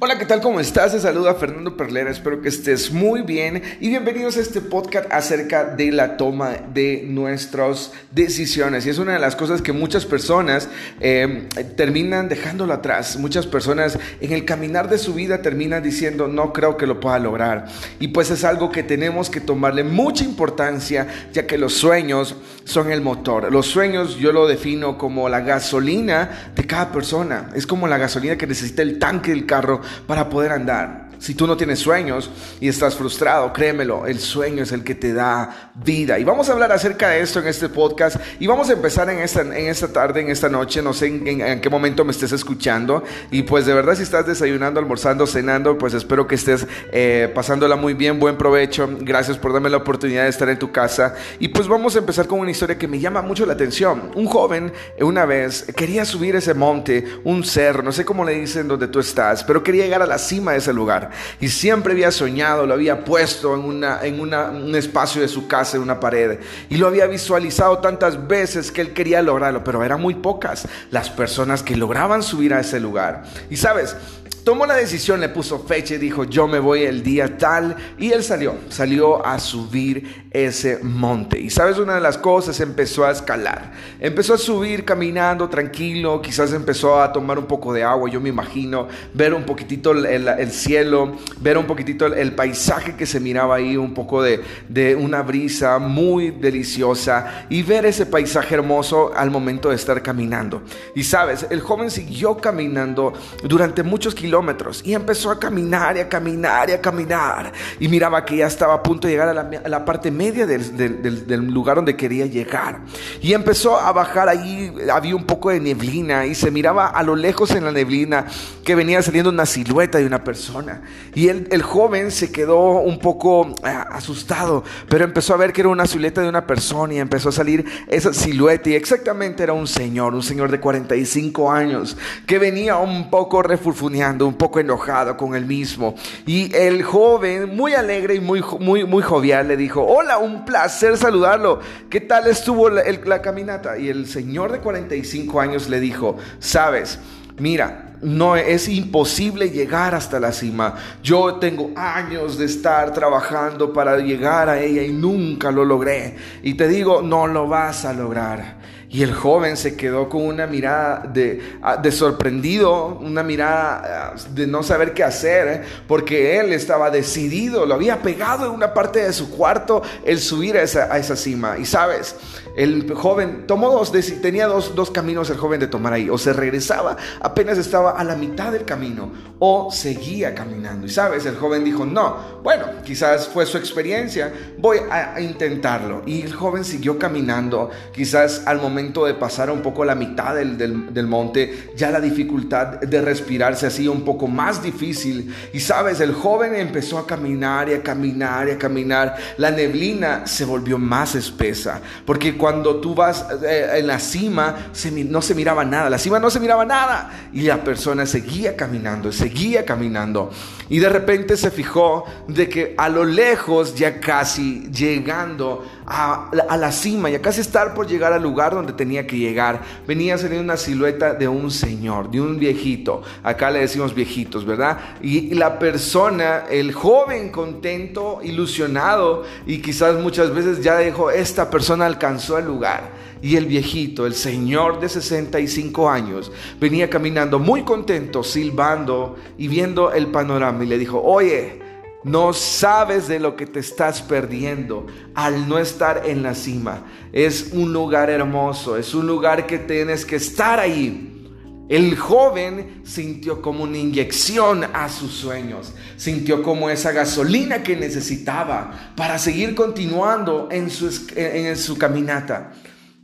Hola, ¿qué tal? ¿Cómo estás? Te saluda Fernando Perlera, espero que estés muy bien y bienvenidos a este podcast acerca de la toma de nuestras decisiones. Y es una de las cosas que muchas personas eh, terminan dejándolo atrás. Muchas personas en el caminar de su vida terminan diciendo, no creo que lo pueda lograr. Y pues es algo que tenemos que tomarle mucha importancia, ya que los sueños son el motor. Los sueños yo lo defino como la gasolina de cada persona. Es como la gasolina que necesita el tanque del carro para poder andar. Si tú no tienes sueños y estás frustrado, créemelo, el sueño es el que te da vida. Y vamos a hablar acerca de esto en este podcast y vamos a empezar en esta, en esta tarde, en esta noche, no sé en, qué momento me estés escuchando. Y pues de verdad si estás desayunando, almorzando, cenando, pues espero que estés eh, pasándola muy bien, buen provecho. Gracias por darme la oportunidad de estar en tu casa. Y pues vamos a empezar con una historia que me llama mucho la atención. Un joven una vez quería subir ese monte, un cerro, no sé cómo le dicen donde tú estás, pero quería llegar a la cima de ese lugar. Y siempre había soñado, lo había puesto en, una, en un espacio de su casa, en una pared. Y lo había visualizado tantas veces que él quería lograrlo, pero eran muy pocas las personas que lograban subir a ese lugar. Y sabes, tomó la decisión, le puso fecha y dijo, yo me voy el día tal. Y él salió, salió a subir ese monte. Y sabes, una de las cosas, empezó a escalar. Empezó a subir caminando tranquilo, quizás empezó a tomar un poco de agua, yo me imagino, ver un poquitito el, cielo, ver un poquitito el, paisaje que se miraba ahí, un poco de, de una brisa muy deliciosa y ver ese paisaje hermoso al momento de estar caminando. Y sabes, el joven siguió caminando durante muchos kilómetros y empezó a caminar y a caminar y a caminar. Y miraba que ya estaba a punto de llegar a la, parte media del, lugar donde quería llegar. Y empezó a bajar ahí, había un poco de neblina y se miraba a lo lejos en la neblina que venía saliendo una silueta de una persona. Y el, el joven se quedó un poco ah, asustado, pero empezó a ver que era una silueta de una persona y empezó a salir esa silueta y exactamente era un señor, un señor de 45 años que venía un poco refurfuneando un poco enojado con él mismo. Y el joven, muy alegre y muy, muy, muy jovial, le dijo, hola, un placer saludarlo. ¿Qué tal estuvo la, la caminata? Y el señor de 45 años le dijo, sabes, mira, no es imposible llegar hasta la cima. Yo tengo años de estar trabajando para llegar a ella y nunca lo logré. Y te digo, no lo vas a lograr. Y el joven se quedó con una mirada de, ah, de sorprendido, una mirada ah, de no saber qué hacer, ¿eh? porque él estaba decidido, lo había pegado en una parte de su cuarto el subir a esa, a esa cima. Y sabes, el joven tomó dos, tenía dos, dos caminos el joven de tomar ahí. O se regresaba, apenas estaba a la mitad del camino, o seguía caminando. Y sabes, el joven dijo, no, bueno, quizás fue su experiencia, voy a, intentarlo. Y el joven siguió caminando, quizás al momento de pasar un poco la mitad del, del, monte, ya la dificultad de respirar se hacía un poco más difícil. Y sabes, el joven empezó a caminar y a caminar y a caminar. La neblina se volvió más espesa, porque cuando tú vas eh, en la cima, no se miraba nada, la cima no se miraba nada. Y la persona seguía caminando, seguía caminando. Y de repente se fijó de que a lo lejos, ya casi llegando a, la cima, ya casi estar por llegar al lugar donde tenía que llegar, venía saliendo una silueta de un señor, de un viejito. Acá le decimos viejitos, ¿verdad? Y, y la persona, el joven contento, ilusionado, y quizás muchas veces ya dijo, esta persona alcanzó el lugar. Y el viejito, el señor de 65 años, venía caminando muy contento, silbando y viendo el panorama. Y le dijo, oye, no sabes de lo que te estás perdiendo al no estar en la cima. Es un lugar hermoso, es un lugar que tienes que estar ahí. El joven sintió como una inyección a sus sueños, sintió como esa gasolina que necesitaba para seguir continuando en su, en su caminata.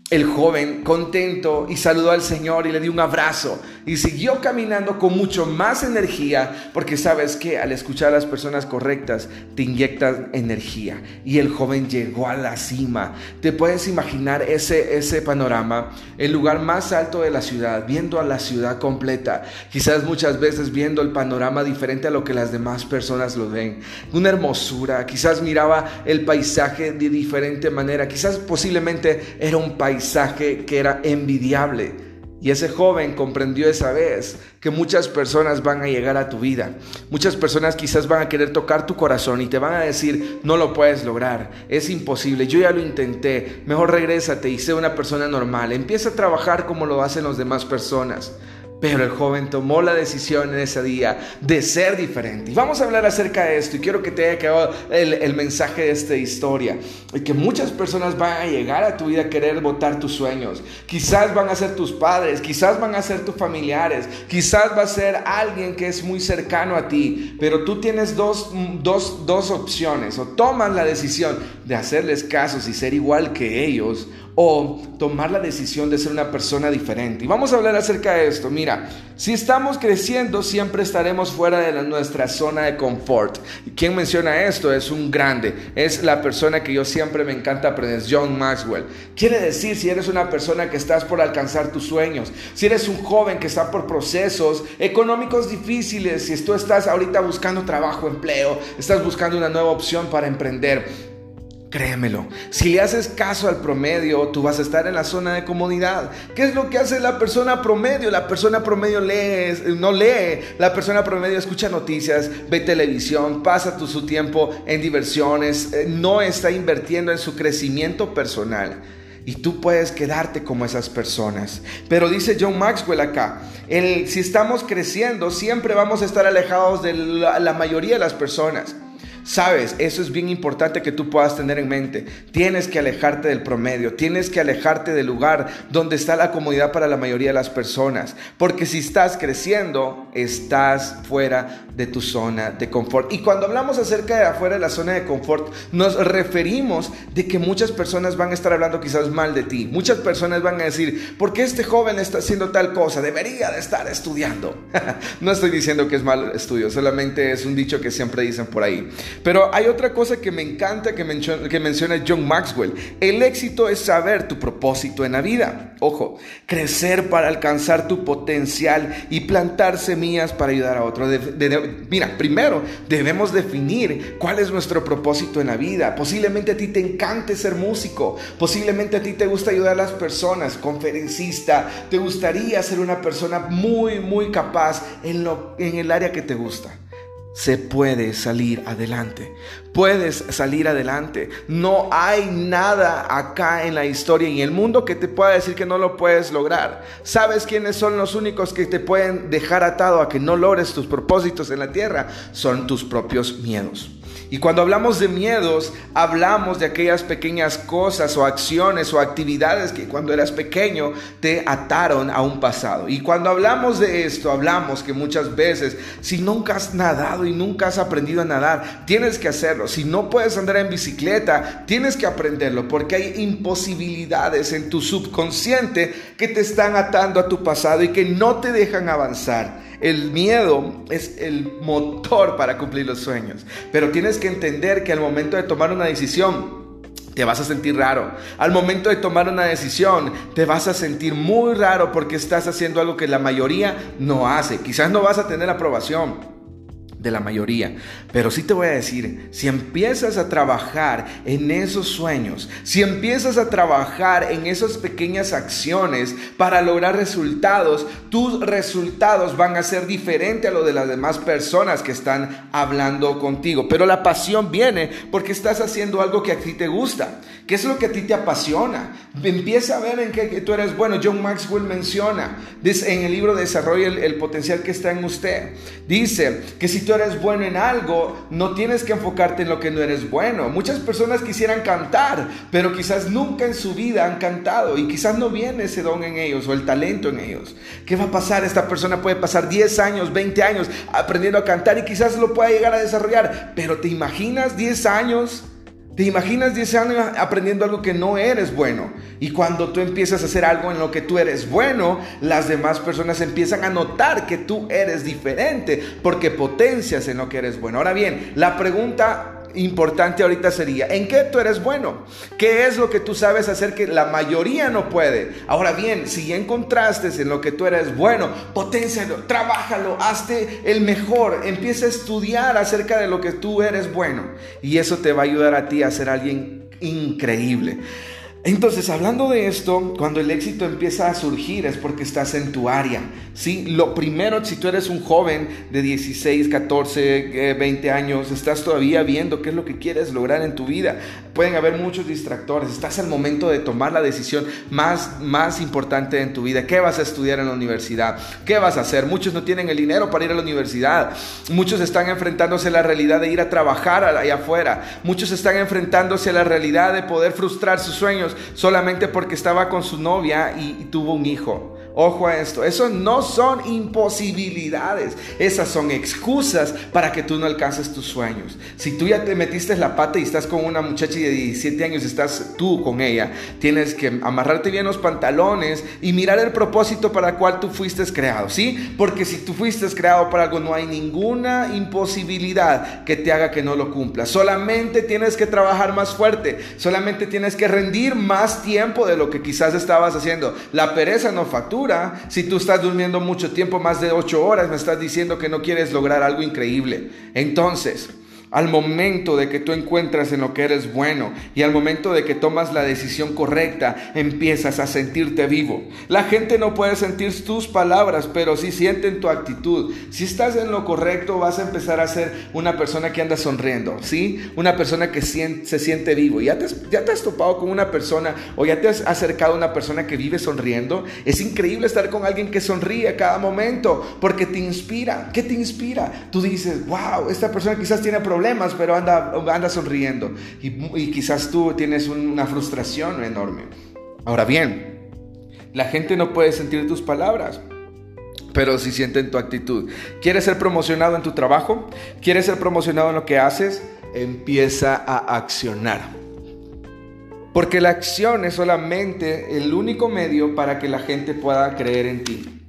El joven, contento, y saludó al Señor y le dio un abrazo y siguió caminando con mucho más energía, porque sabes que al escuchar a las personas correctas te inyectan energía. Y el joven llegó a la cima. Te puedes imaginar ese, ese panorama, el lugar más alto de la ciudad, viendo a la ciudad completa, quizás muchas veces viendo el panorama diferente a lo que las demás personas lo ven. Una hermosura, quizás miraba el paisaje de diferente manera, quizás posiblemente era un paisaje que era envidiable. Y ese joven comprendió esa vez que muchas personas van a llegar a tu vida. Muchas personas quizás van a querer tocar tu corazón y te van a decir, no lo puedes lograr, es imposible, yo ya lo intenté, mejor regrésate y sé una persona normal. Empieza a trabajar como lo hacen las demás personas. Pero el joven tomó la decisión en ese día de ser diferente. Y vamos a hablar acerca de esto. Y quiero que te haya quedado el, mensaje de esta historia. Y que muchas personas van a llegar a tu vida a querer votar tus sueños. Quizás van a ser tus padres, quizás van a ser tus familiares, quizás va a ser alguien que es muy cercano a ti. Pero tú tienes dos, dos, dos opciones. O tomas la decisión de hacerles casos y ser igual que ellos o tomar la decisión de ser una persona diferente. Y vamos a hablar acerca de esto. Mira, si estamos creciendo, siempre estaremos fuera de nuestra zona de confort. ¿Quién menciona esto? Es un grande. Es la persona que yo siempre me encanta aprender, John Maxwell. Quiere decir, si eres una persona que estás por alcanzar tus sueños, si eres un joven que está por procesos económicos difíciles, si tú estás ahorita buscando trabajo, empleo, estás buscando una nueva opción para emprender, Créemelo, si le haces caso al promedio, tú vas a estar en la zona de comodidad. ¿Qué es lo que hace la persona promedio? La persona promedio lee, no lee, la persona promedio escucha noticias, ve televisión, pasa su tiempo en diversiones, eh, no está invirtiendo en su crecimiento personal. Y tú puedes quedarte como esas personas. Pero dice John Maxwell acá, si estamos creciendo, siempre vamos a estar alejados de la mayoría de las personas. Sabes, eso es bien importante que tú puedas tener en mente. Tienes que alejarte del promedio, tienes que alejarte del lugar donde está la comodidad para la mayoría de las personas. Porque si estás creciendo, estás fuera de tu zona de confort. Y cuando hablamos acerca de afuera de la zona de confort, nos referimos de que muchas personas van a estar hablando quizás mal de ti. Muchas personas van a decir, ¿por qué este joven está haciendo tal cosa? Debería de estar estudiando. no estoy diciendo que es mal estudio, solamente es un dicho que siempre dicen por ahí. Pero hay otra cosa que me encanta que menciona, que menciona John Maxwell. El éxito es saber tu propósito en la vida. Ojo, crecer para alcanzar tu potencial y plantar semillas para ayudar a otros. mira, primero debemos definir cuál es nuestro propósito en la vida. Posiblemente a ti te encante ser músico. Posiblemente a ti te gusta ayudar a las personas, conferencista. Te gustaría ser una persona muy, muy capaz en, lo, en el área que te gusta se puede salir adelante. Puedes salir adelante. No hay nada acá en la historia y en el mundo que te pueda decir que no lo puedes lograr. ¿Sabes quiénes son los únicos que te pueden dejar atado a que no logres tus propósitos en la tierra? Son tus propios miedos. Y cuando hablamos de miedos, hablamos de aquellas pequeñas cosas o acciones o actividades que cuando eras pequeño te ataron a un pasado. Y cuando hablamos de esto, hablamos que muchas veces, si nunca has nadado y nunca has aprendido a nadar, tienes que hacerlo. Si no puedes andar en bicicleta, tienes que aprenderlo porque hay imposibilidades en tu subconsciente que te están atando a tu pasado y que no te dejan avanzar. El miedo es el motor para cumplir los sueños. Pero tienes que entender que al momento de tomar una decisión, te vas a sentir raro. Al momento de tomar una decisión, te vas a sentir muy raro porque estás haciendo algo que la mayoría no hace. Quizás no vas a tener aprobación de la mayoría. Pero sí te voy a decir, si empiezas a trabajar en esos sueños, si empiezas a trabajar en esas pequeñas acciones para lograr resultados, tus resultados van a ser diferentes a lo de las demás personas que están hablando contigo. Pero la pasión viene porque estás haciendo algo que a ti te gusta. ¿Qué es lo que a ti te apasiona? Empieza a ver en qué tú eres bueno. John Maxwell menciona en el libro Desarrolla el, el potencial que está en usted. Dice que si tú eres bueno en algo, no tienes que enfocarte en lo que no eres bueno. Muchas personas quisieran cantar, pero quizás nunca en su vida han cantado y quizás no viene ese don en ellos o el talento en ellos. ¿Qué va a pasar? Esta persona puede pasar 10 años, 20 años aprendiendo a cantar y quizás lo pueda llegar a desarrollar, pero ¿te imaginas 10 años? ¿Te imaginas 10 años aprendiendo algo que no eres bueno? Y cuando tú empiezas a hacer algo en lo que tú eres bueno, las demás personas empiezan a notar que tú eres diferente porque potencias en lo que eres bueno. Ahora bien, la pregunta importante ahorita sería, ¿en qué tú eres bueno? ¿Qué es lo que tú sabes hacer que la mayoría no puede? Ahora bien, si encontraste en lo que tú eres bueno, potencialo, trabájalo, hazte el mejor, empieza a estudiar acerca de lo que tú eres bueno y eso te va a ayudar a ti a ser alguien increíble. Entonces, hablando de esto, cuando el éxito empieza a surgir es porque estás en tu área. ¿sí? Lo primero, si tú eres un joven de 16, 14, 20 años, estás todavía viendo qué es lo que quieres lograr en tu vida. Pueden haber muchos distractores. Estás al momento de tomar la decisión más, más importante en tu vida. ¿Qué vas a estudiar en la universidad? ¿Qué vas a hacer? Muchos no tienen el dinero para ir a la universidad. Muchos están enfrentándose a la realidad de ir a trabajar allá afuera. Muchos están enfrentándose a la realidad de poder frustrar sus sueños solamente porque estaba con su novia y, tuvo un hijo. Ojo a esto, eso no son imposibilidades, esas son excusas para que tú no alcances tus sueños. Si tú ya te metiste la pata y estás con una muchacha de 17 años, estás tú con ella, tienes que amarrarte bien los pantalones y mirar el propósito para el cual tú fuiste creado, ¿sí? Porque si tú fuiste creado para algo, no hay ninguna imposibilidad que te haga que no lo cumplas. Solamente tienes que trabajar más fuerte, solamente tienes que rendir más tiempo de lo que quizás estabas haciendo. La pereza no factura si tú estás durmiendo mucho tiempo, más de ocho horas, me estás diciendo que no quieres lograr algo increíble. Entonces, al momento de que tú encuentras en lo que eres bueno y al momento de que tomas la decisión correcta, empiezas a sentirte vivo. La gente no puede sentir tus palabras, pero sí sienten tu actitud. Si estás en lo correcto, vas a empezar a ser una persona que anda sonriendo, ¿sí? Una persona que se siente vivo. ¿Ya te, ya te has topado con una persona o ya te has acercado a una persona que vive sonriendo? Es increíble estar con alguien que sonríe a cada momento porque te inspira. ¿Qué te inspira? Tú dices, wow, esta persona quizás tiene problemas pero anda, anda sonriendo. Y, quizás tú tienes una frustración enorme. Ahora bien, la gente no puede sentir tus palabras pero si sienten tu actitud. ¿Quieres ser promocionado en tu trabajo? ¿Quieres ser promocionado en lo que haces? Empieza a accionar. Porque la acción es solamente el único medio para que la gente pueda creer en ti.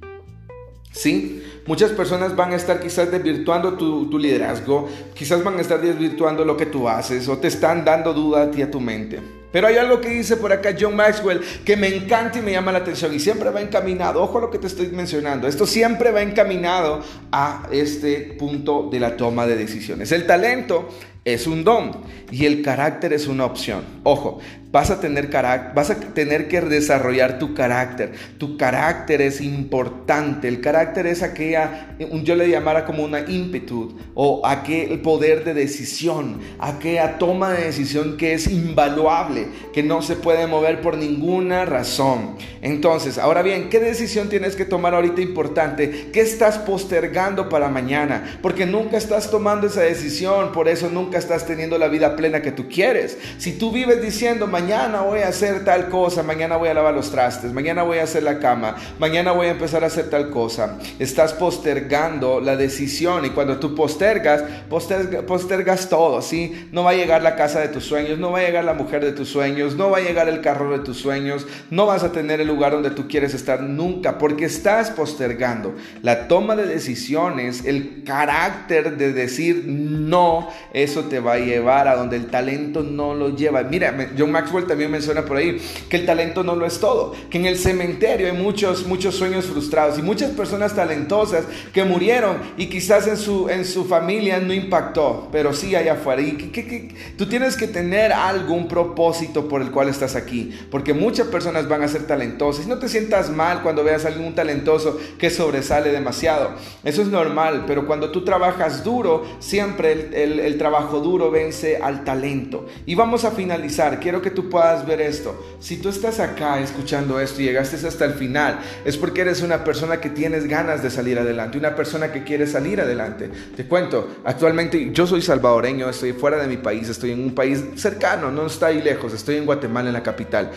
¿Sí? Muchas personas van a estar quizás desvirtuando tu, liderazgo, quizás van a estar desvirtuando lo que tú haces o te están dando duda a ti a tu mente. Pero hay algo que dice por acá John Maxwell que me encanta y me llama la atención y siempre va encaminado, ojo a lo que te estoy mencionando, esto siempre va encaminado a este punto de la toma de decisiones. El talento es un don y el carácter es una opción. Ojo, vas a tener vas a tener que desarrollar tu carácter. Tu carácter es importante. El carácter es aquella yo le llamara como una ímpetu o aquel poder de decisión, aquella toma de decisión que es invaluable, que no se puede mover por ninguna razón. Entonces, ahora bien, ¿qué decisión tienes que tomar ahorita importante? ¿Qué estás postergando para mañana? Porque nunca estás tomando esa decisión, por eso nunca estás teniendo la vida plena que tú quieres. Si tú vives diciendo, mañana voy a hacer tal cosa, mañana voy a lavar los trastes, mañana voy a hacer la cama, mañana voy a empezar a hacer tal cosa, estás postergando la decisión y cuando tú postergas, postergas todo, ¿sí? No va a llegar la casa de tus sueños, no va a llegar la mujer de tus sueños, no va a llegar el carro de tus sueños, no vas a tener el lugar donde tú quieres estar nunca porque estás postergando. La toma de decisiones, el carácter de decir no, eso te va a llevar a donde el talento no lo lleva. Mira, John Maxwell también menciona por ahí que el talento no lo es todo, que en el cementerio hay muchos, muchos sueños frustrados y muchas personas talentosas que murieron y quizás en su, en su familia no impactó, pero sí allá afuera. Y que, tú tienes que tener algún propósito por el cual estás aquí, porque muchas personas van a ser talentosas. No te sientas mal cuando veas a algún talentoso que sobresale demasiado. Eso es normal, pero cuando tú trabajas duro, siempre el, el, el trabajo duro vence al talento. Y vamos a finalizar. Quiero que tú puedas ver esto. Si tú estás acá escuchando esto y llegaste hasta el final, es porque eres una persona que tienes ganas de salir adelante, una persona que quiere salir adelante. Te cuento, actualmente yo soy salvadoreño, estoy fuera de mi país, estoy en un país cercano, no está ahí lejos, estoy en Guatemala, en la capital.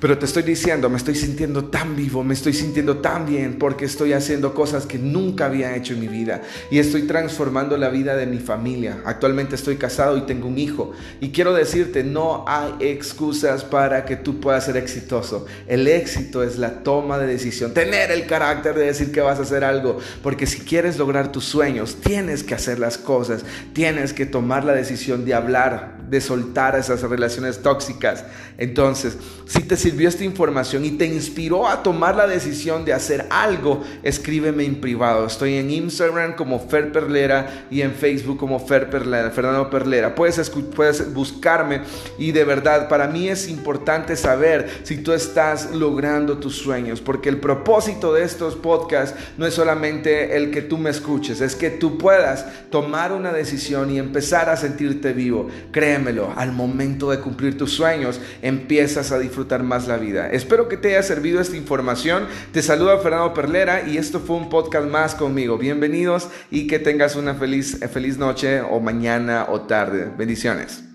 Pero te estoy diciendo, me estoy sintiendo tan vivo, me estoy sintiendo tan bien porque estoy haciendo cosas que nunca había hecho en mi vida y estoy transformando la vida de mi familia. Actualmente estoy casado y tengo un hijo. Y quiero decirte, no hay excusas para que tú puedas ser exitoso. El éxito es la toma de decisión, tener el carácter de decir que vas a hacer algo. Porque si quieres lograr tus sueños, tienes que hacer las cosas, tienes que tomar la decisión de hablar de soltar esas relaciones tóxicas. Entonces, si te sirvió esta información y te inspiró a tomar la decisión de hacer algo, escríbeme en privado. Estoy en Instagram como Fer Perlera y en Facebook como Fernando Perlera. Puedes, puedes buscarme y de verdad para mí es importante saber si tú estás logrando tus sueños, porque el propósito de estos podcasts no es solamente el que tú me escuches, es que tú puedas tomar una decisión y empezar a sentirte vivo. Créemelo, al momento de cumplir tus sueños, empiezas a disfrutar más la vida. Espero que te haya servido esta información. Te saluda Fernando Perlera y esto fue un podcast más conmigo. Bienvenidos y que tengas una feliz, feliz noche o mañana o tarde. Bendiciones.